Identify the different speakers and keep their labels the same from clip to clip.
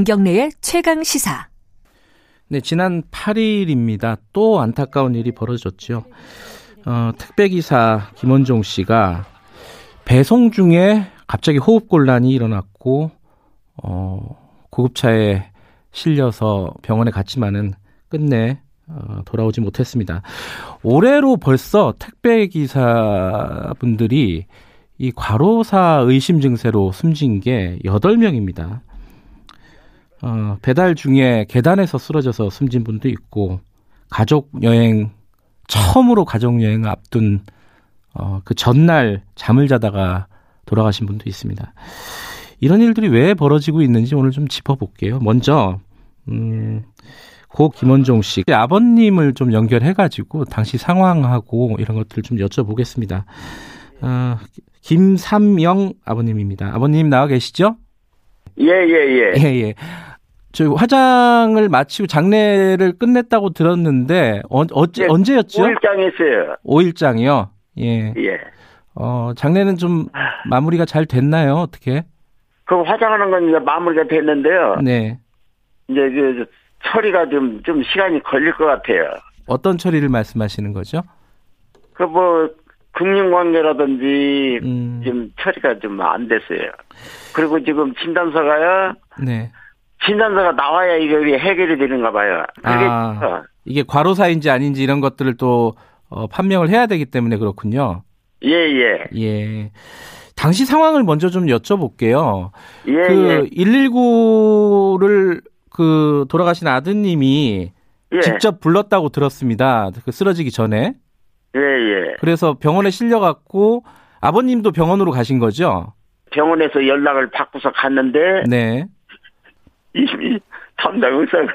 Speaker 1: 김경래의 최강 시사.
Speaker 2: 네, 지난 8일입니다. 또 안타까운 일이 벌어졌죠. 어, 택배기사 김원종 씨가 배송 중에 갑자기 호흡곤란이 일어났고, 어, 구급차에 실려서 병원에 갔지만은 끝내 어, 돌아오지 못했습니다. 올해로 벌써 택배기사분들이 이 과로사 의심 증세로 숨진 게 8명입니다. 어, 배달 중에 계단에서 쓰러져서 숨진 분도 있고, 가족 여행, 처음으로 가족 여행을 앞둔, 어, 그 전날 잠을 자다가 돌아가신 분도 있습니다. 이런 일들이 왜 벌어지고 있는지 오늘 좀 짚어볼게요. 먼저, 음, 고 김원종 씨 아버님을 좀 연결해가지고 당시 상황하고 이런 것들을 좀 여쭤보겠습니다. 어, 김삼영 아버님입니다. 아버님 나와 계시죠?
Speaker 3: 예, 예, 예.
Speaker 2: 예, 예. 저 화장을 마치고 장례를 끝냈다고 들었는데 어, 어째,
Speaker 3: 예,
Speaker 2: 언제였죠?
Speaker 3: 5일장 했어요.
Speaker 2: 5일장이요. 예.
Speaker 3: 예.
Speaker 2: 어, 장례는 좀 마무리가 잘 됐나요? 어떻게?
Speaker 3: 그 화장하는 건 이제 마무리가 됐는데요.
Speaker 2: 네.
Speaker 3: 이제 그 처리가 좀, 좀 시간이 걸릴 것 같아요.
Speaker 2: 어떤 처리를 말씀하시는 거죠?
Speaker 3: 그 뭐, 금융관계라든지
Speaker 2: 음.
Speaker 3: 지금 처리가 좀 안 됐어요. 그리고 지금 진단서가요.
Speaker 2: 네.
Speaker 3: 진단서가 나와야 이게 해결이 되는가 봐요.
Speaker 2: 아. 이게 과로사인지 아닌지 이런 것들을 또 어, 판명을 해야 되기 때문에 그렇군요.
Speaker 3: 예, 예.
Speaker 2: 예. 당시 상황을 먼저 좀 여쭤볼게요.
Speaker 3: 예,
Speaker 2: 그 119를 그 돌아가신 아드님이
Speaker 3: 예. 예.
Speaker 2: 직접 불렀다고 들었습니다. 그 쓰러지기 전에.
Speaker 3: 예, 예.
Speaker 2: 그래서 병원에 실려갔고 아버님도 병원으로 가신 거죠?
Speaker 3: 병원에서 연락을 받고서 갔는데
Speaker 2: 네.
Speaker 3: 이미 담당 의사가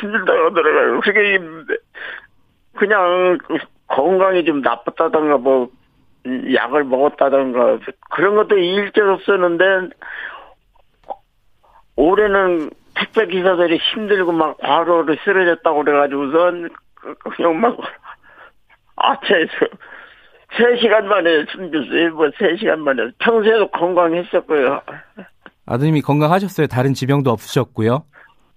Speaker 3: 힘들다고 하더라고요. 그게 힘든데 그냥 그 건강이 좀 나빴다던가 뭐 약을 먹었다던가 그런 것도 일절 없었는데 올해는 택배 기사들이 힘들고 막 과로를 쓰러졌다고 그래가지고선 그- 그냥 막 아차에서 3시간 만에 숨졌어요. 뭐 3시간 만에. 평소에도 건강했었고요.
Speaker 2: 아드님이 건강하셨어요. 다른 지병도 없으셨고요.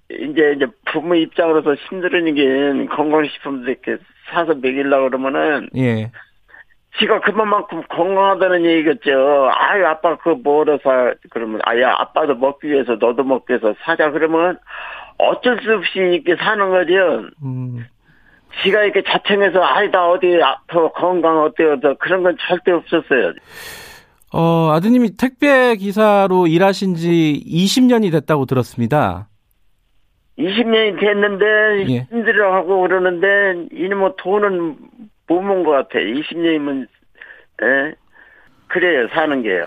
Speaker 3: 이제 이제 부모 입장으로서 힘들으니까 건강식품도 이렇게 사서 먹이려고 그러면은
Speaker 2: 예.
Speaker 3: 지가 그만큼 건강하다는 얘기겠죠. 아유 아빠 그 뭐로 사 그러면 아야 아빠도 먹기 위해서 너도 먹기 위해서 사자 그러면 어쩔 수 없이 이렇게 사는 거죠.
Speaker 2: 음.
Speaker 3: 지가 이렇게 자청해서 아이 나 어디 아- 더 건강 어때요 더 그런 건 절대 없었어요.
Speaker 2: 어, 아드님이 택배 기사로 일하신 지 20년이 됐다고 들었습니다.
Speaker 3: 20년이 됐는데
Speaker 2: 예.
Speaker 3: 힘들어하고 그러는데 이놈의 뭐 돈은 못 모은 것 같아. 20년이면 예? 그래요 사는 게요.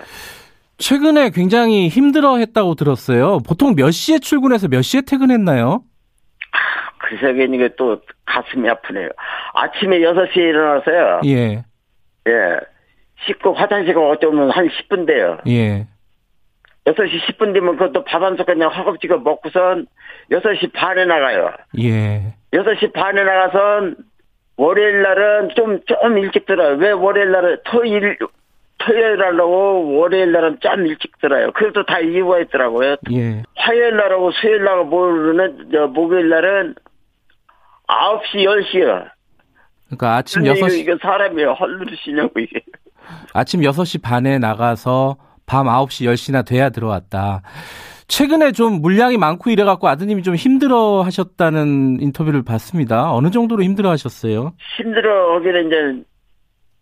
Speaker 2: 최근에 굉장히 힘들어 했다고 들었어요. 보통 몇 시에 출근해서 몇 시에 퇴근했나요?
Speaker 3: 그래서 괜히 또 가슴이 아프네요. 아침에 6시에 일어나서요.
Speaker 2: 예.
Speaker 3: 예. 씻고 화장실 가 어쩌면 한 10분 돼요.
Speaker 2: 예.
Speaker 3: 6시 10분 되면 그것도 밥 한 숟 그냥 허겁지겁 먹고선 6시 반에 나가요.
Speaker 2: 예.
Speaker 3: 6시 반에 나가선 월요일 날은 좀, 좀 일찍 들어요. 왜 월요일 날은 토요일, 토요일 날하고 월요일 날은 좀 일찍 들어요. 그래도 다 이유가 있더라고요.
Speaker 2: 예. 화요일
Speaker 3: 날하고 수요일 날하고 모르는, 저, 목요일 날은 9시, 10시요.
Speaker 2: 그러니까 아침
Speaker 3: 근데 이거,
Speaker 2: 6시
Speaker 3: 이거 사람이 헐르시냐고, 이게.
Speaker 2: 아침 6시 반에 나가서 밤 9시 10시나 돼야 들어왔다. 최근에 좀 물량이 많고 이래 갖고 아드님이 좀 힘들어 하셨다는 인터뷰를 봤습니다. 어느 정도로 힘들어 하셨어요?
Speaker 3: 힘들어 하기는 이제,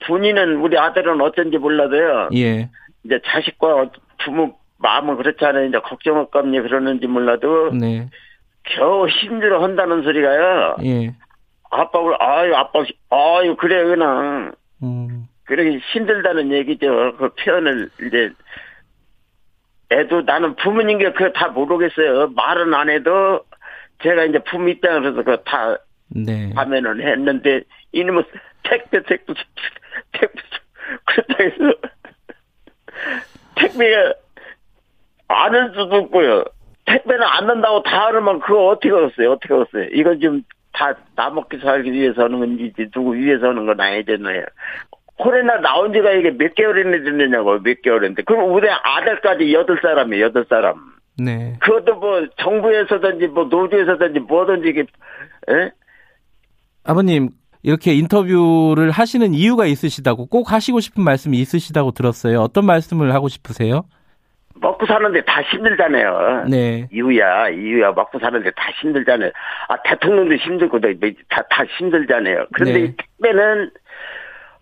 Speaker 3: 본인은, 우리 아들은 어쩐지 몰라도요.
Speaker 2: 예.
Speaker 3: 이제 자식과 부모 마음은 그렇잖아요. 이제 걱정할감니 그러는지 몰라도
Speaker 2: 네.
Speaker 3: 겨우 힘들어 한다는 소리가요.
Speaker 2: 예.
Speaker 3: 아빠, 아유, 아빠, 아유, 그래, 그냥.
Speaker 2: 음.
Speaker 3: 그렇게 힘들다는 얘기죠. 그 표현을 이제, 애도 나는 부모님께 그거 다 모르겠어요. 말은 안 해도 제가 이제 부모 입장으로서 그거 다
Speaker 2: 네.
Speaker 3: 하면은 했는데, 이놈은 택배, 택배, 택배, 그렇다 해서, 택배가 안올 수도 없고요. 택배는 안 난다고 다 하면 그거 어떻게 하겠어요? 어떻게 하겠어요? 이건 좀 다, 나 먹기 살기 위해서 하는 건지, 누구 위해서 하는 건 아니잖아요. 코로나 나온 지가 이게 몇 개월이나 됐느냐고, 몇 개월인데. 그럼 우리 아들까지 여덟 사람이에요, 여덟 사람.
Speaker 2: 네.
Speaker 3: 그것도 뭐 정부에서든지 뭐 노조에서든지 뭐든지 이게 에?
Speaker 2: 아버님 이렇게 인터뷰를 하시는 이유가 있으시다고 꼭 하시고 싶은 말씀이 있으시다고 들었어요. 어떤 말씀을 하고 싶으세요?
Speaker 3: 먹고 사는데 다 힘들잖아요.
Speaker 2: 네.
Speaker 3: 이유야, 이유야, 먹고 사는데 다 힘들잖아요. 아, 대통령도 힘들고, 다, 다 힘들잖아요. 그런데
Speaker 2: 네.
Speaker 3: 이 택배는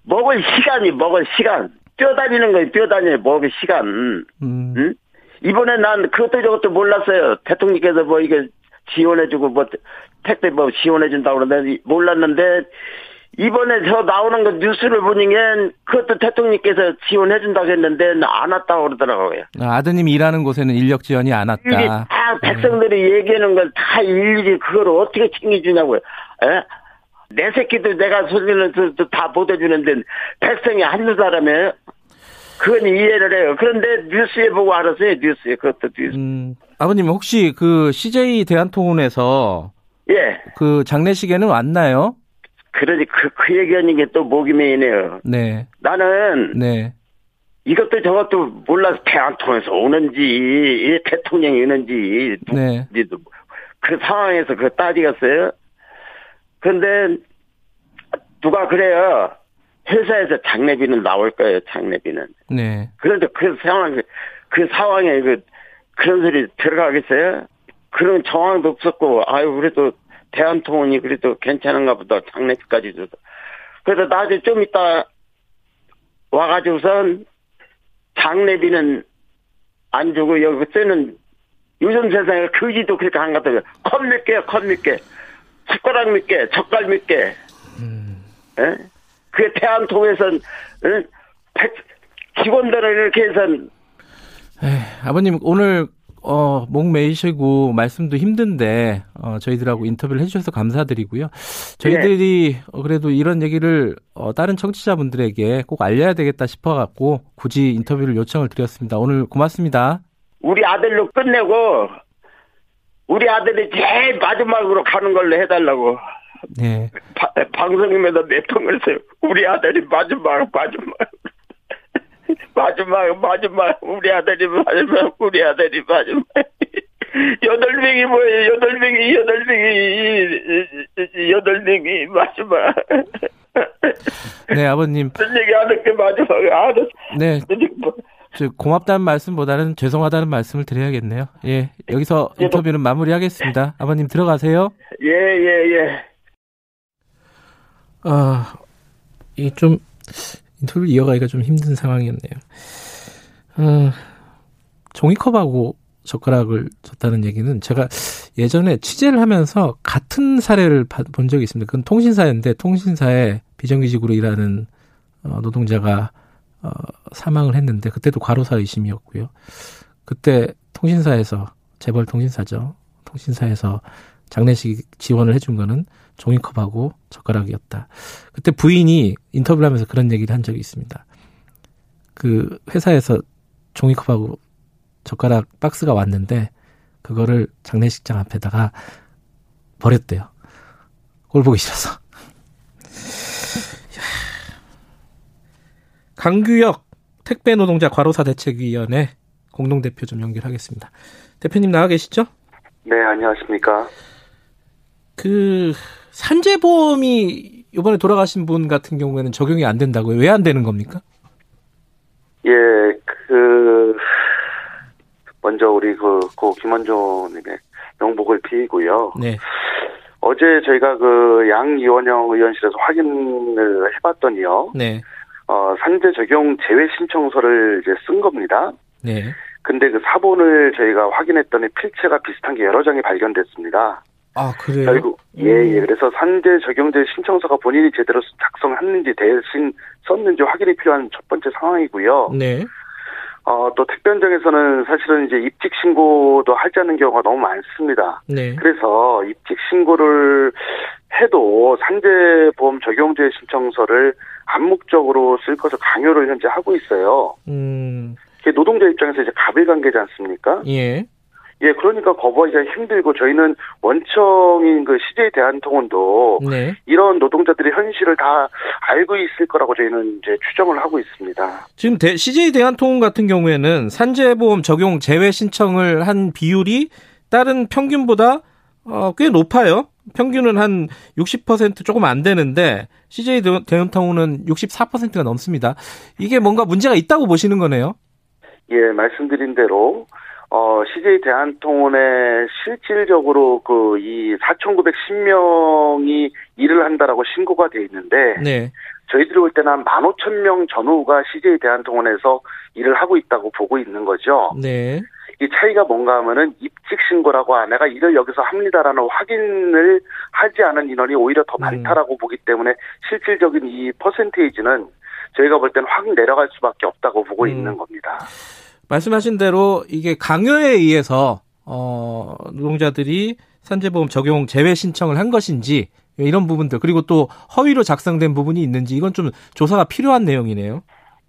Speaker 3: 먹을 시간이 먹을 시간. 뛰어다니는 거예요, 뛰어다녀요, 먹을 시간.
Speaker 2: 음,
Speaker 3: 응? 이번에 난 그것도 저것도 몰랐어요. 대통령께서 뭐 이게 지원해주고 뭐 택배 뭐 지원해준다고 그러는데 몰랐는데 이번에 저 나오는 거 뉴스를 보니까 그것도 대통령께서 지원해준다고 했는데 안 왔다고 그러더라고요.
Speaker 2: 아, 아드님이 일하는 곳에는 인력 지원이 안 왔다.
Speaker 3: 다 백성들이 얘기하는 걸 다 일일이 그걸 어떻게 챙겨주냐고요. 에? 내 새끼도 내가 또다 보내주는데 백성이 한두 사람이에요. 그건 이해를 해요. 그런데 뉴스에 보고 알았어요. 뉴스에 그것도 뉴스.
Speaker 2: 음, 아버님 혹시 그 CJ 대한통운에서
Speaker 3: 예.
Speaker 2: 그 장례식에는 왔나요?
Speaker 3: 그러니 그, 그 얘기하는 게 또 목이 메이네요.
Speaker 2: 네,
Speaker 3: 나는
Speaker 2: 네,
Speaker 3: 이것도 저것도 몰라서 대한통에서 오는지 이 대통령이 오는지
Speaker 2: 네.
Speaker 3: 누군지도 그 상황에서 그 따지겠어요. 그런데 누가 그래요. 회사에서 장례비는 나올 거예요. 장례비는.
Speaker 2: 네.
Speaker 3: 그런데 그 상황 그 상황에 그 그런 소리 들어가겠어요? 그런 정황도 없었고 아유 그래도 대한통운이 그래도 괜찮은가 보다 장례비까지 줘서 그래서 나중에 좀 이따 와가지고선 장례비는 안 주고 여기 쓰는 요즘 세상에 거지도 그렇게 한 것 같아요. 컵몇 개, 컵몇 개, 숟가락 몇 개, 젓갈 몇 개. 예? 그 대한통에선 응? 백- 직원들을 이렇게 해서
Speaker 2: 에이, 아버님 오늘 어, 목 메이시고 말씀도 힘든데 어, 저희들하고 인터뷰를 해주셔서 감사드리고요. 저희들이 어, 그래도 이런 얘기를 어, 다른 청취자분들에게 꼭 알려야 되겠다 싶어갖고 굳이 인터뷰를 요청을 드렸습니다. 오늘 고맙습니다.
Speaker 3: 우리 아들로 끝내고 우리 아들이 제일 마지막으로 가는 걸로 해달라고.
Speaker 2: 네,
Speaker 3: 바- 방송임에도 내통을 써요. 우리 아들이 마지막 마지막. 마지막 마지막. 우리 아들이 마지막. 우리 아들이 마지막. 여덟 명이 뭐예요? 여덟 명이 여덟 명이 여덟 명이 마지막.
Speaker 2: 네 아버님,
Speaker 3: 얘기 하는 게 마지막? 알았어.
Speaker 2: 네 고맙다는 말씀보다는 죄송하다는 말씀을 드려야겠네요. 예, 여기서 인터뷰는 마무리하겠습니다. 아버님 들어가세요.
Speaker 3: 예, 예, 예.
Speaker 2: 아, 이 좀 인터뷰를 이어가기가 좀 힘든 상황이었네요. 어, 종이컵하고 젓가락을 줬다는 얘기는 제가 예전에 취재를 하면서 같은 사례를 봐- 본 적이 있습니다. 그건 통신사인데 통신사에 비정규직으로 일하는 어, 노동자가 어, 사망을 했는데 그때도 과로사 의심이었고요. 그때 통신사에서 재벌 통신사죠. 통신사에서 장례식 지원을 해준 거는 종이컵하고 젓가락이었다. 그때 부인이 인터뷰를 하면서 그런 얘기를 한 적이 있습니다. 그 회사에서 종이컵하고 젓가락 박스가 왔는데 그거를 장례식장 앞에다가 버렸대요. 꼴 보기 싫어서. 강규혁 택배 노동자 과로사 대책위원회 공동대표 좀 연결하겠습니다. 대표님 나와 계시죠?
Speaker 4: 네, 안녕하십니까.
Speaker 2: 그 산재보험이 이번에 돌아가신 분 같은 경우에는 적용이 안 된다고요? 왜 안 되는 겁니까?
Speaker 4: 예, 그, 먼저 우리 그, 고 김원조님의 명복을 빌고요.
Speaker 2: 네.
Speaker 4: 어제 저희가 그 양 이원영 의원실에서 확인을 해봤더니요.
Speaker 2: 네.
Speaker 4: 어, 산재 적용 제외 신청서를 이제 쓴 겁니다.
Speaker 2: 네.
Speaker 4: 근데 그 사본을 저희가 확인했더니 필체가 비슷한 게 여러 장이 발견됐습니다.
Speaker 2: 아, 그래요?
Speaker 4: 결국 예, 예. 그래서 산재 적용제 신청서가 본인이 제대로 작성했는지 대신 썼는지 확인이 필요한 첫 번째 상황이고요.
Speaker 2: 네.
Speaker 4: 어, 또 택배 현장에서는 사실은 이제 입직 신고도 하지 않는 경우가 너무 많습니다.
Speaker 2: 네.
Speaker 4: 그래서 입직 신고를 해도 산재보험 적용제 신청서를 암묵적으로 쓸 것을 강요를 현재 하고 있어요.
Speaker 2: 음,
Speaker 4: 노동자 입장에서 이제 가불관계지 않습니까?
Speaker 2: 예.
Speaker 4: 예, 그러니까 거부하기가 힘들고 저희는 원청인 그 CJ 대한통운도
Speaker 2: 네.
Speaker 4: 이런 노동자들의 현실을 다 알고 있을 거라고 저희는 이제 추정을 하고 있습니다.
Speaker 2: 지금 대, CJ 대한통운 같은 경우에는 산재보험 적용 제외 신청을 한 비율이 다른 평균보다 어, 꽤 높아요. 평균은 한 60% 조금 안 되는데 CJ 대운통운은 64%가 넘습니다. 이게 뭔가 문제가 있다고 보시는 거네요.
Speaker 4: 예, 말씀드린 대로 어, CJ 대한통운에 실질적으로 그 이 4,910명이 일을 한다라고 신고가 돼 있는데
Speaker 2: 네.
Speaker 4: 저희들이 볼 때는 한 15,000명 전후가 CJ 대한통운에서 일을 하고 있다고 보고 있는 거죠.
Speaker 2: 네.
Speaker 4: 이 차이가 뭔가 하면은 입직 신고라고 아 내가 일을 여기서 합니다라는 확인을 하지 않은 인원이 오히려 더 많다라고 음. 보기 때문에 실질적인 이 퍼센테이지는 저희가 볼 때는 확 내려갈 수밖에 없다고 보고 음. 있는 겁니다.
Speaker 2: 말씀하신 대로 이게 강요에 의해서 어 노동자들이 산재보험 적용 제외 신청을 한 것인지 이런 부분들 그리고 또 허위로 작성된 부분이 있는지 이건 좀 조사가 필요한 내용이네요.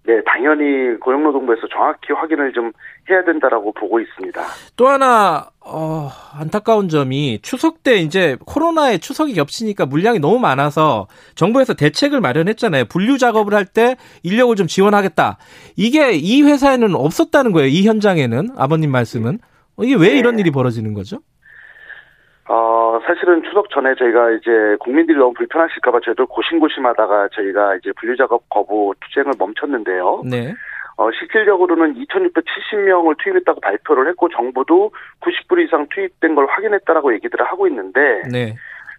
Speaker 4: 네, 당연히 고용노동부에서 정확히 확인을 좀 해야 된다라고 보고 있습니다.
Speaker 2: 또 하나 어, 안타까운 점이 추석 때 이제 코로나에 추석이 겹치니까 물량이 너무 많아서 정부에서 대책을 마련했잖아요. 분류 작업을 할 때 인력을 좀 지원하겠다. 이게 이 회사에는 없었다는 거예요. 이 현장에는 아버님 말씀은 이게 왜 네. 이런 일이 벌어지는 거죠?
Speaker 4: 어, 사실은 추석 전에 저희가 이제 국민들이 너무 불편하실까봐 저희도 고심고심하다가 저희가 이제 분류작업 거부 투쟁을 멈췄는데요.
Speaker 2: 네.
Speaker 4: 어, 실질적으로는 2,670명을 투입했다고 발표를 했고 정부도 90불 이상 투입된 걸 확인했다라고 얘기들을 하고 있는데
Speaker 2: 네.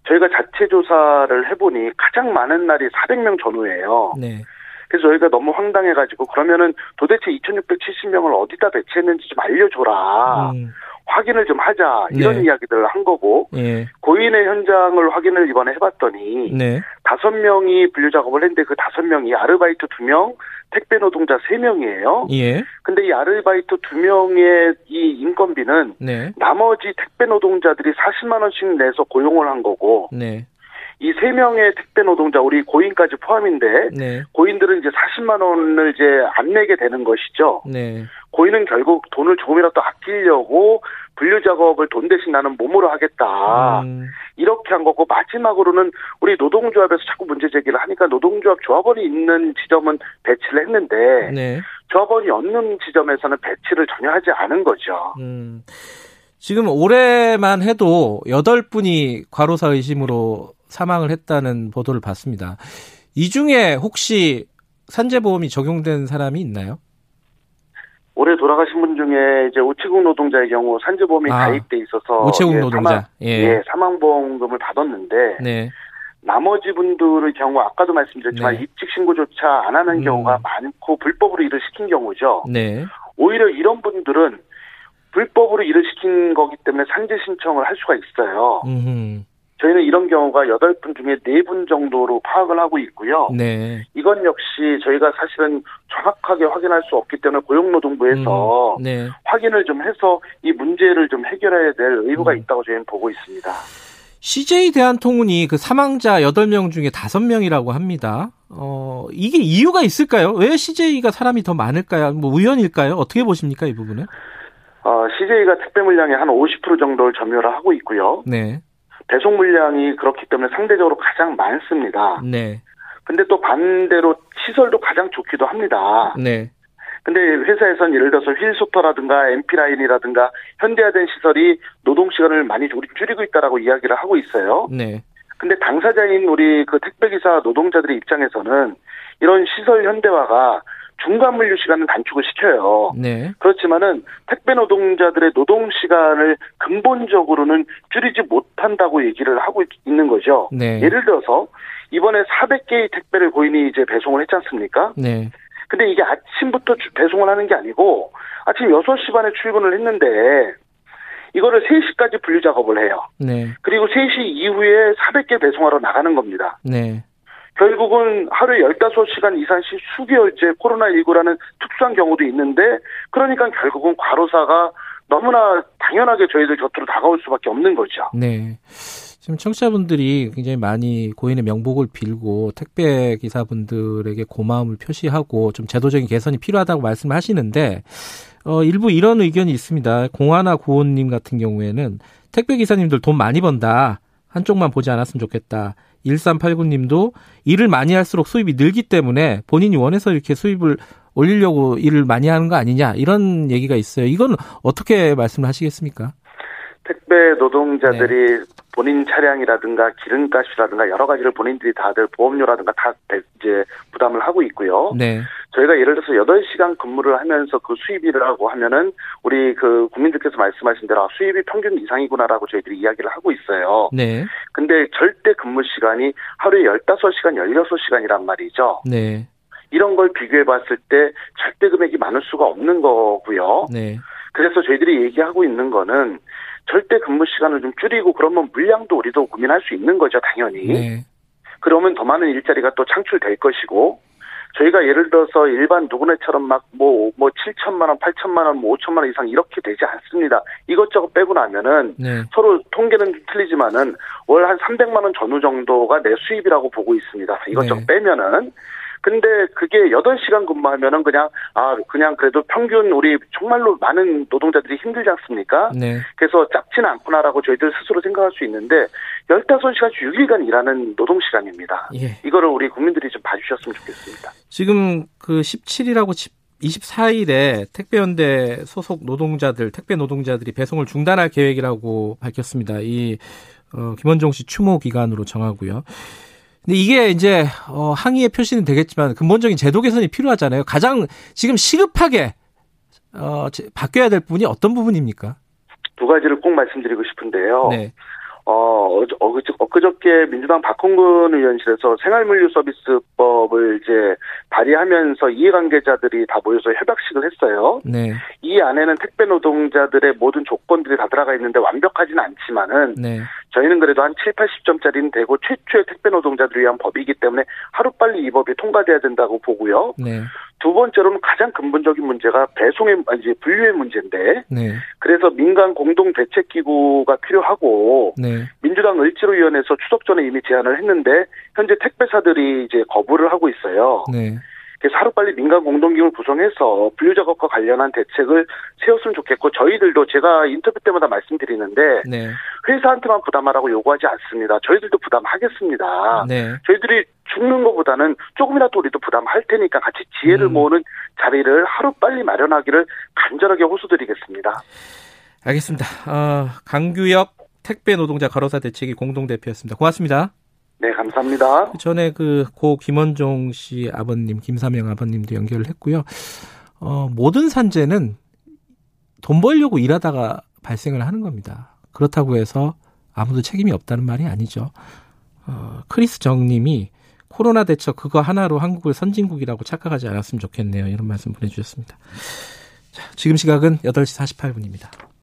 Speaker 4: 저희가 자체 조사를 해보니 가장 많은 날이 400명 전후예요.
Speaker 2: 네.
Speaker 4: 그래서 저희가 너무 황당해가지고 그러면은 도대체 2,670명을 어디다 배치했는지 좀 알려줘라. 음. 확인을 좀 하자 이런 네. 이야기들을 한 거고
Speaker 2: 네.
Speaker 4: 고인의 현장을 확인을 이번에 해봤더니
Speaker 2: 네.
Speaker 4: 다섯 명이 분류 작업을 했는데 그 다섯 명이 아르바이트 두 명, 택배 노동자 세 명이에요.
Speaker 2: 예.
Speaker 4: 근데 이 아르바이트 두 명의 이 인건비는
Speaker 2: 네.
Speaker 4: 나머지 택배 노동자들이 40만 원씩 내서 고용을 한 거고
Speaker 2: 네.
Speaker 4: 이세 명의 택배 노동자 우리 고인까지 포함인데
Speaker 2: 네.
Speaker 4: 고인들은 이제 40만 원을 이제 안 내게 되는 것이죠.
Speaker 2: 네.
Speaker 4: 고인은 결국 돈을 조금이라도 아끼려고 분류 작업을 돈 대신 나는 몸으로 하겠다.
Speaker 2: 음.
Speaker 4: 이렇게 한 거고 마지막으로는 우리 노동조합에서 자꾸 문제 제기를 하니까 노동조합 조합원이 있는 지점은 배치를 했는데
Speaker 2: 네.
Speaker 4: 조합원이 없는 지점에서는 배치를 전혀 하지 않은 거죠.
Speaker 2: 음. 지금 올해만 해도 8분이 과로사 의심으로 사망을 했다는 보도를 봤습니다. 이 중에 혹시 산재보험이 적용된 사람이 있나요?
Speaker 4: 올해 돌아가신 분 중에 이제 우체국 노동자의 경우 산재보험이 아, 가입돼 있어서
Speaker 2: 우체국 예, 노동자
Speaker 4: 사망,
Speaker 2: 예.
Speaker 4: 예. 사망보험금을 받았는데
Speaker 2: 네.
Speaker 4: 나머지 분들의 경우 아까도 말씀드렸지만
Speaker 2: 네.
Speaker 4: 입직 신고조차 안 하는
Speaker 2: 음.
Speaker 4: 경우가 많고 불법으로 일을 시킨 경우죠.
Speaker 2: 네.
Speaker 4: 오히려 이런 분들은 불법으로 일을 시킨 거기 때문에 산재 신청을 할 수가 있어요.
Speaker 2: 음흠.
Speaker 4: 저희는 이런 경우가 8분 중에 4분 정도로 파악을 하고 있고요.
Speaker 2: 네.
Speaker 4: 이건 역시 저희가 사실은 정확하게 확인할 수 없기 때문에 고용노동부에서
Speaker 2: 음, 네.
Speaker 4: 확인을 좀 해서 이 문제를 좀 해결해야 될 의무가 음. 있다고 저희는 보고 있습니다.
Speaker 2: CJ 대한통운이 그 사망자 8명 중에 5명이라고 합니다. 어, 이게 이유가 있을까요? 왜 CJ가 사람이 더 많을까요? 뭐 우연일까요? 어떻게 보십니까, 이 부분은?
Speaker 4: 어, CJ가 특배 물량의 한 50% 정도를 점유를 하고 있고요.
Speaker 2: 네.
Speaker 4: 배송 물량이 그렇기 때문에 상대적으로 가장 많습니다.
Speaker 2: 네.
Speaker 4: 근데 또 반대로 시설도 가장 좋기도 합니다.
Speaker 2: 네.
Speaker 4: 근데 회사에서는 예를 들어서 휠소터라든가 MP라인이라든가 현대화된 시설이 노동 시간을 많이 줄이고 있다라고 이야기를 하고 있어요.
Speaker 2: 네.
Speaker 4: 근데 당사자인 우리 그 택배기사 노동자들의 입장에서는 이런 시설 현대화가 중간 물류 시간은 단축을 시켜요.
Speaker 2: 네.
Speaker 4: 그렇지만은 택배 노동자들의 노동 시간을 근본적으로는 줄이지 못한다고 얘기를 하고 있는 거죠.
Speaker 2: 네.
Speaker 4: 예를 들어서 이번에 400개의 택배를 고인이 이제 배송을 했지 않습니까?
Speaker 2: 네.
Speaker 4: 근데 이게 아침부터 배송을 하는 게 아니고 아침 6시 반에 출근을 했는데 이거를 3시까지 분류 작업을 해요.
Speaker 2: 네.
Speaker 4: 그리고 3시 이후에 400개 배송하러 나가는 겁니다.
Speaker 2: 네.
Speaker 4: 결국은 하루에 15시간 이상씩 수개월째 코로나19라는 특수한 경우도 있는데 그러니까 결국은 과로사가 너무나 당연하게 저희들 곁으로 다가올 수밖에 없는 거죠.
Speaker 2: 네. 지금 청취자분들이 굉장히 많이 고인의 명복을 빌고 택배 기사분들에게 고마움을 표시하고 좀 제도적인 개선이 필요하다고 말씀하시는데 어 일부 이런 의견이 있습니다. 공하나 구원님 같은 경우에는 택배 기사님들 돈 많이 번다. 한쪽만 보지 않았으면 좋겠다. 1389님도 일을 많이 할수록 수입이 늘기 때문에 본인이 원해서 이렇게 수입을 올리려고 일을 많이 하는 거 아니냐 이런 얘기가 있어요. 이건 어떻게 말씀을 하시겠습니까?
Speaker 4: 택배 노동자들이 네. 본인 차량이라든가 기름값이라든가 여러 가지를 본인들이 다들 보험료라든가 다 이제 부담을 하고 있고요. 네. 저희가 예를 들어서 8시간 근무를 하면서 그 수입일을 하고 하면은 우리 그 국민들께서 말씀하신 대로 아, 수입이 평균 이상이구나라고 저희들이 이야기를 하고 있어요. 네. 근데 절대 근무 시간이 하루에 15시간, 16시간이란 말이죠. 네. 이런 걸 비교해 봤을 때 절대 금액이 많을 수가 없는 거고요. 네. 그래서 저희들이 얘기하고 있는 거는 절대 근무 시간을 좀 줄이고 그러면 물량도 우리도 고민할 수 있는 거죠, 당연히. 네. 그러면 더 많은 일자리가 또 창출될 것이고 저희가 예를 들어서 일반 누구네처럼 막 뭐 뭐 7천만 원, 8천만 원, 뭐 5천만 원 이상 이렇게 되지 않습니다. 이것저것 빼고 나면은 네. 서로 통계는 틀리지만은 월 한 300만 원 전후 정도가 내 수입이라고 보고 있습니다. 이것저것 네. 빼면은 근데 그게 8시간 근무하면은 그냥, 아, 그냥 그래도 평균 우리 정말로 많은 노동자들이 힘들지 않습니까? 네. 그래서 작지는 않구나라고 저희들 스스로 생각할 수 있는데 15시간 6일간 일하는 노동시간입니다. 예. 이거를 우리 국민들이 좀 봐주셨으면 좋겠습니다.
Speaker 2: 지금 그 17일하고 24일에 택배연대 소속 노동자들, 택배 노동자들이 배송을 중단할 계획이라고 밝혔습니다. 이 어, 김원종 씨 추모 기간으로 정하고요. 근데 이게 이제 어, 항의의 표시는 되겠지만 근본적인 제도 개선이 필요하잖아요. 가장 지금 시급하게 어, 바뀌어야 될 부분이 어떤 부분입니까?
Speaker 4: 두 가지를 꼭 말씀드리고 싶은데요. 네. 어, 어그저, 엊그저께 민주당 박홍근 의원실에서 생활물류 서비스법을 이제 발의하면서 이해관계자들이 다 모여서 협약식을 했어요. 네. 이 안에는 택배 노동자들의 모든 조건들이 다 들어가 있는데 완벽하지는 않지만은 네. 저희는 그래도 한 7, 80점짜리는 되고 최초의 택배 노동자들을 위한 법이기 때문에 하루빨리 이 법이 통과돼야 된다고 보고요. 네. 두 번째로는 가장 근본적인 문제가 배송의 이제 분류의 문제인데 네. 그래서 민간 공동 대책 기구가 필요하고 네. 민주당 을지로위원회에서 추석 전에 이미 제안을 했는데 현재 택배사들이 이제 거부를 하고 있어요. 네. 그래서 하루빨리 민간 공동기구를 구성해서 분류 작업과 관련한 대책을 세웠으면 좋겠고 저희들도 제가 인터뷰 때마다 말씀드리는데 네. 회사한테만 부담하라고 요구하지 않습니다. 저희들도 부담하겠습니다. 네. 저희들이 죽는 것보다는 조금이라도 우리도 부담할 테니까 같이 지혜를 음. 모으는 자리를 하루빨리 마련하기를 간절하게 호소드리겠습니다.
Speaker 2: 알겠습니다. 어, 강규혁 택배 노동자 가로사 대책위 공동대표였습니다. 고맙습니다.
Speaker 4: 네, 감사합니다.
Speaker 2: 그 전에 그 고 김원종 씨 아버님, 김사명 아버님도 연결을 했고요. 어, 모든 산재는 돈 벌려고 일하다가 발생을 하는 겁니다. 그렇다고 해서 아무도 책임이 없다는 말이 아니죠. 어, 크리스 정님이 코로나 대처 그거 하나로 한국을 선진국이라고 착각하지 않았으면 좋겠네요. 이런 말씀 보내주셨습니다. 자, 지금 시각은 8시 48분입니다.